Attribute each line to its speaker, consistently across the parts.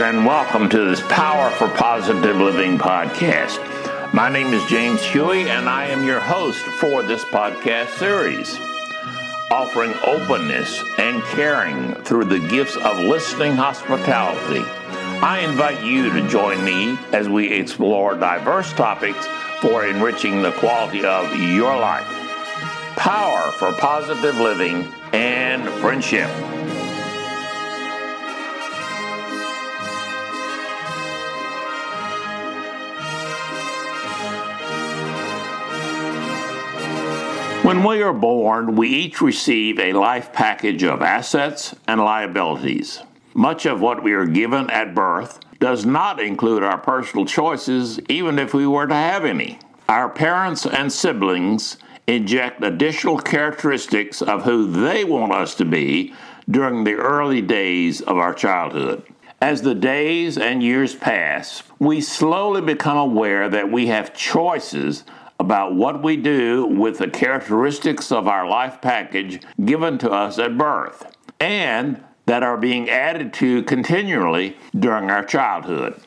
Speaker 1: and welcome to this Power for Positive Living podcast. My name is James Huey, and I am your host for this podcast series, offering openness and caring through the gifts of listening hospitality. I invite you to join me as we explore diverse topics for enriching the quality of your life. Power for positive living and friendship. When we are born, we each receive a life package of assets and liabilities. Much of what we are given at birth does not include our personal choices, even if we were to have any. Our parents and siblings inject additional characteristics of who they want us to be during the early days of our childhood. As the days and years pass, we slowly become aware that we have choices about what we do with the characteristics of our life package given to us at birth and that are being added to continually during our childhood.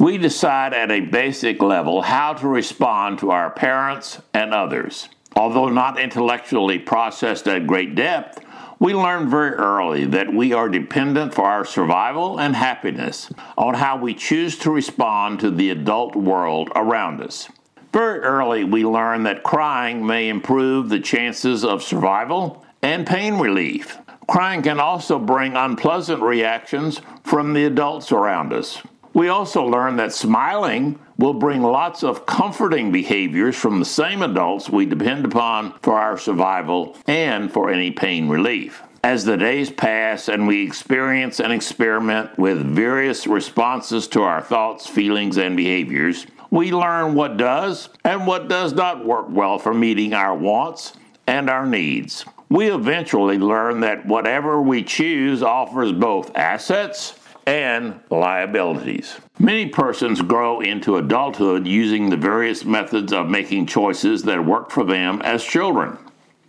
Speaker 1: We decide at a basic level how to respond to our parents and others. Although not intellectually processed at great depth, we learn very early that we are dependent for our survival and happiness on how we choose to respond to the adult world around us. Very early, we learn that crying may improve the chances of survival and pain relief. Crying can also bring unpleasant reactions from the adults around us. We also learn that smiling will bring lots of comforting behaviors from the same adults we depend upon for our survival and for any pain relief. As the days pass and we experience and experiment with various responses to our thoughts, feelings, and behaviors, we learn what does and what does not work well for meeting our wants and our needs. We eventually learn that whatever we choose offers both assets and liabilities. Many persons grow into adulthood using the various methods of making choices that work for them as children.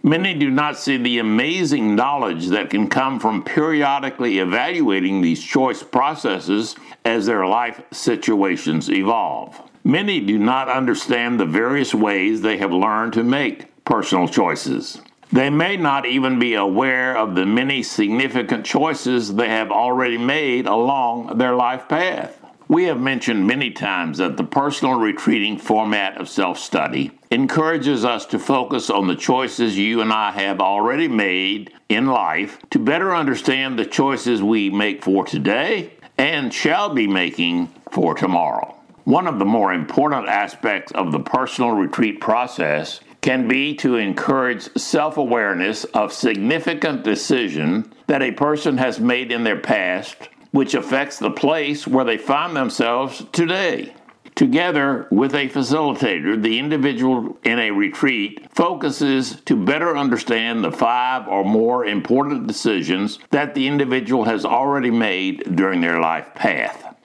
Speaker 1: Many do not see the amazing knowledge that can come from periodically evaluating these choice processes as their life situations evolve. Many do not understand the various ways they have learned to make personal choices. They may not even be aware of the many significant choices they have already made along their life path. We have mentioned many times that the personal retreating format of self study encourages us to focus on the choices you and I have already made in life to better understand the choices we make for today and shall be making for tomorrow. One of the more important aspects of the personal retreat process can be to encourage self awareness of significant decision that a person has made in their past, which affects the place where they find themselves today. Together with a facilitator, the individual in a retreat focuses to better understand the five or more important decisions that the individual has already made during their life path.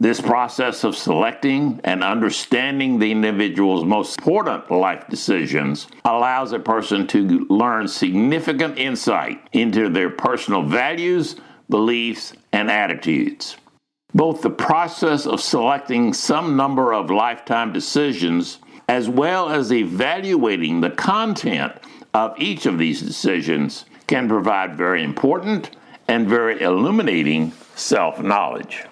Speaker 1: This process of selecting and understanding the individual's most important life decisions allows a person to learn significant insight into their personal values, beliefs, and attitudes. Both the process of selecting some number of lifetime decisions as well as evaluating the content of each of these decisions can provide very important and very illuminating self knowledge.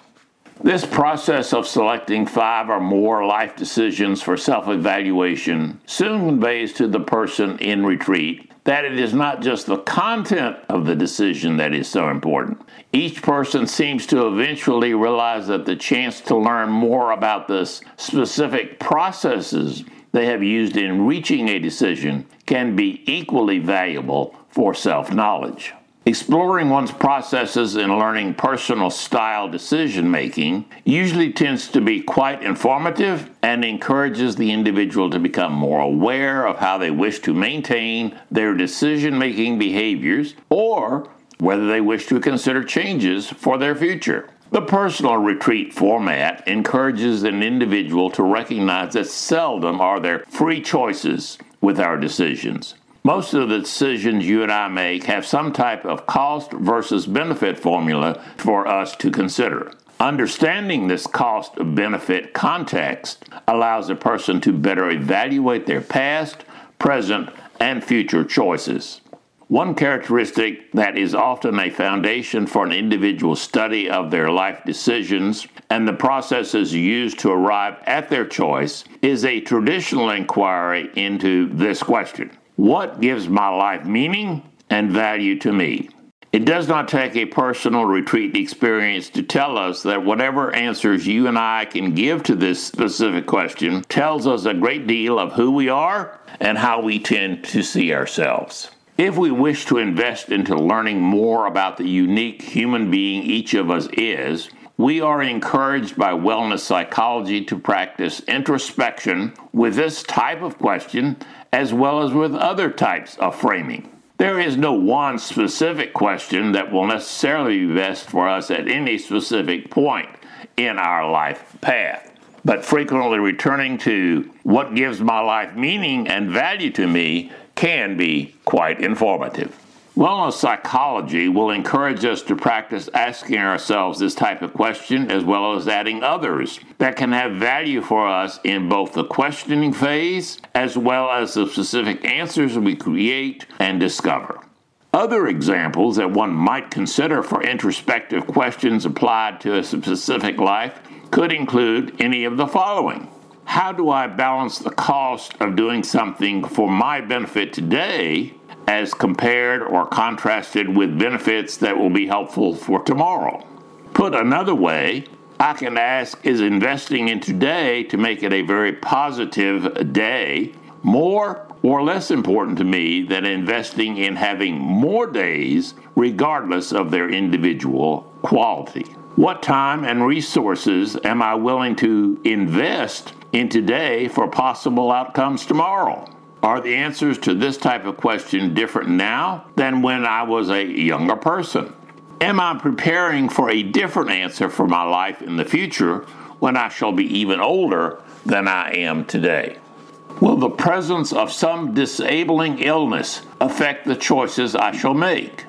Speaker 1: This process of selecting five or more life decisions for self evaluation soon conveys to the person in retreat that it is not just the content of the decision that is so important. Each person seems to eventually realize that the chance to learn more about the specific processes they have used in reaching a decision can be equally valuable for self knowledge. Exploring one's processes in learning personal style decision making usually tends to be quite informative and encourages the individual to become more aware of how they wish to maintain their decision making behaviors or whether they wish to consider changes for their future. The personal retreat format encourages an individual to recognize that seldom are there free choices with our decisions. Most of the decisions you and I make have some type of cost versus benefit formula for us to consider. Understanding this cost benefit context allows a person to better evaluate their past, present, and future choices. One characteristic that is often a foundation for an individual's study of their life decisions and the processes used to arrive at their choice is a traditional inquiry into this question What gives my life meaning and value to me? It does not take a personal retreat experience to tell us that whatever answers you and I can give to this specific question tells us a great deal of who we are and how we tend to see ourselves. If we wish to invest into learning more about the unique human being each of us is, we are encouraged by wellness psychology to practice introspection with this type of question as well as with other types of framing. There is no one specific question that will necessarily be best for us at any specific point in our life path. But frequently returning to what gives my life meaning and value to me can be quite informative. Wellness psychology will encourage us to practice asking ourselves this type of question as well as adding others that can have value for us in both the questioning phase as well as the specific answers we create and discover. Other examples that one might consider for introspective questions applied to a specific life could include any of the following. How do I balance the cost of doing something for my benefit today as compared or contrasted with benefits that will be helpful for tomorrow. Put another way, I can ask Is investing in today to make it a very positive day more or less important to me than investing in having more days, regardless of their individual quality? What time and resources am I willing to invest in today for possible outcomes tomorrow? Are the answers to this type of question different now than when I was a younger person? Am I preparing for a different answer for my life in the future when I shall be even older than I am today? Will the presence of some disabling illness affect the choices I shall make?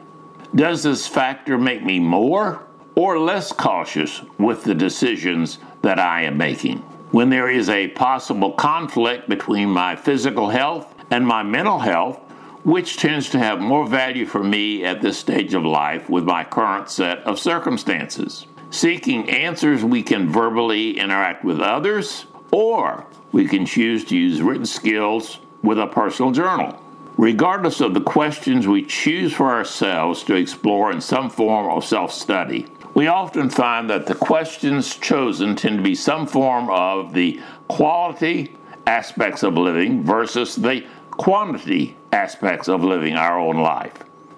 Speaker 1: Does this factor make me more or less cautious with the decisions that I am making? When there is a possible conflict between my physical health and my mental health, which tends to have more value for me at this stage of life with my current set of circumstances. Seeking answers, we can verbally interact with others, or we can choose to use written skills with a personal journal. Regardless of the questions we choose for ourselves to explore in some form of self study, we often find that the questions chosen tend to be some form of the quality aspects of living versus the quantity aspects of living our own life.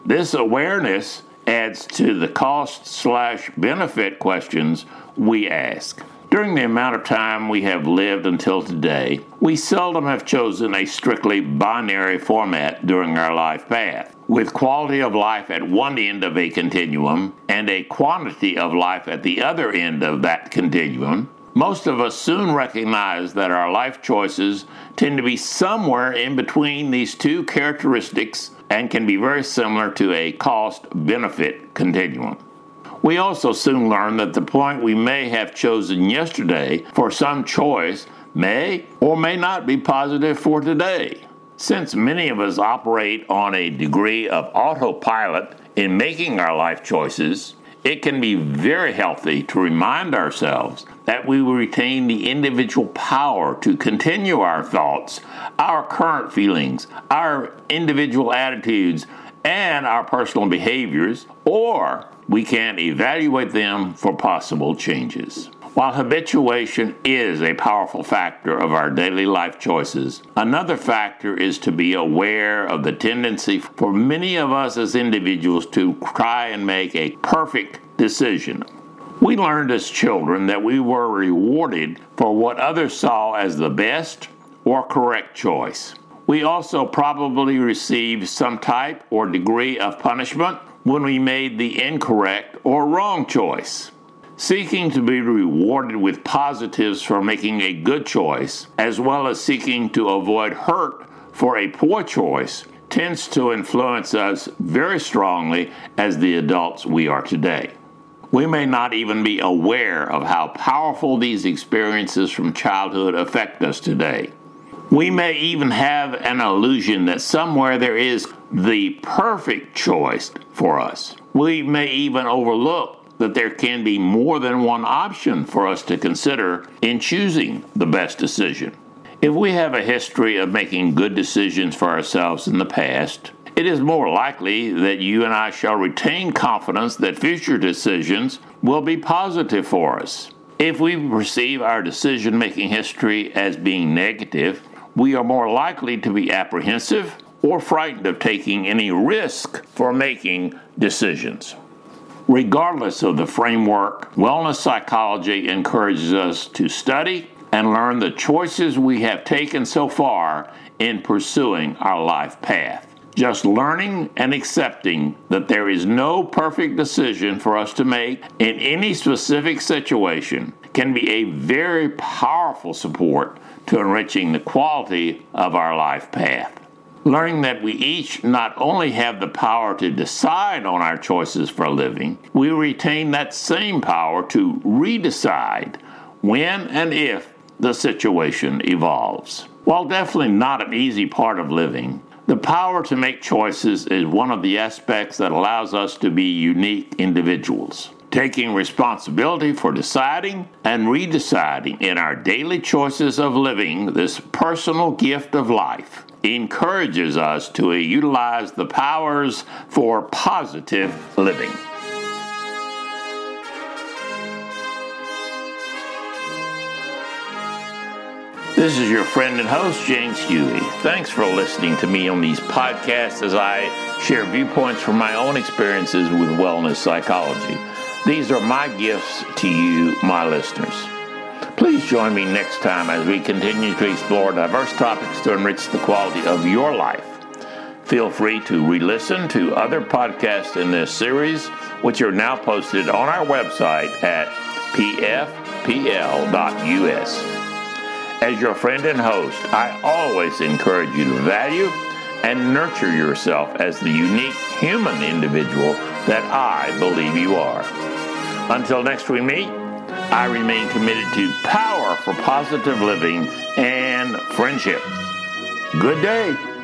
Speaker 1: This awareness adds to the cost slash benefit questions we ask. During the amount of time we have lived until today, we seldom have chosen a strictly binary format during our life path. With quality of life at one end of a continuum and a quantity of life at the other end of that continuum, most of us soon recognize that our life choices tend to be somewhere in between these two characteristics and can be very similar to a cost benefit continuum. We also soon learn that the point we may have chosen yesterday for some choice may or may not be positive for today. Since many of us operate on a degree of autopilot in making our life choices, it can be very healthy to remind ourselves that we retain the individual power to continue our thoughts, our current feelings, our individual attitudes, and our personal behaviors, or we can evaluate them for possible changes. While habituation is a powerful factor of our daily life choices, another factor is to be aware of the tendency for many of us as individuals to try and make a perfect decision. We learned as children that we were rewarded for what others saw as the best or correct choice. We also probably received some type or degree of punishment when we made the incorrect or wrong choice. Seeking to be rewarded with positives for making a good choice, as well as seeking to avoid hurt for a poor choice, tends to influence us very strongly as the adults we are today. We may not even be aware of how powerful these experiences from childhood affect us today. We may even have an illusion that somewhere there is the perfect choice for us. We may even overlook that there can be more than one option for us to consider in choosing the best decision. If we have a history of making good decisions for ourselves in the past, it is more likely that you and I shall retain confidence that future decisions will be positive for us. If we perceive our decision making history as being negative, we are more likely to be apprehensive or frightened of taking any risk for making decisions. Regardless of the framework, wellness psychology encourages us to study and learn the choices we have taken so far in pursuing our life path. Just learning and accepting that there is no perfect decision for us to make in any specific situation can be a very powerful support to enriching the quality of our life path. Learning that we each not only have the power to decide on our choices for a living, we retain that same power to redecide when and if the situation evolves. While definitely not an easy part of living, the power to make choices is one of the aspects that allows us to be unique individuals. Taking responsibility for deciding and redeciding in our daily choices of living this personal gift of life encourages us to utilize the powers for positive living. This is your friend and host, James Huey. Thanks for listening to me on these podcasts as I share viewpoints from my own experiences with wellness psychology. These are my gifts to you, my listeners. Please join me next time as we continue to explore diverse topics to enrich the quality of your life. Feel free to re listen to other podcasts in this series, which are now posted on our website at pfpl.us. As your friend and host, I always encourage you to value and nurture yourself as the unique human individual that I believe you are. Until next we meet, I remain committed to power for positive living and friendship. Good day.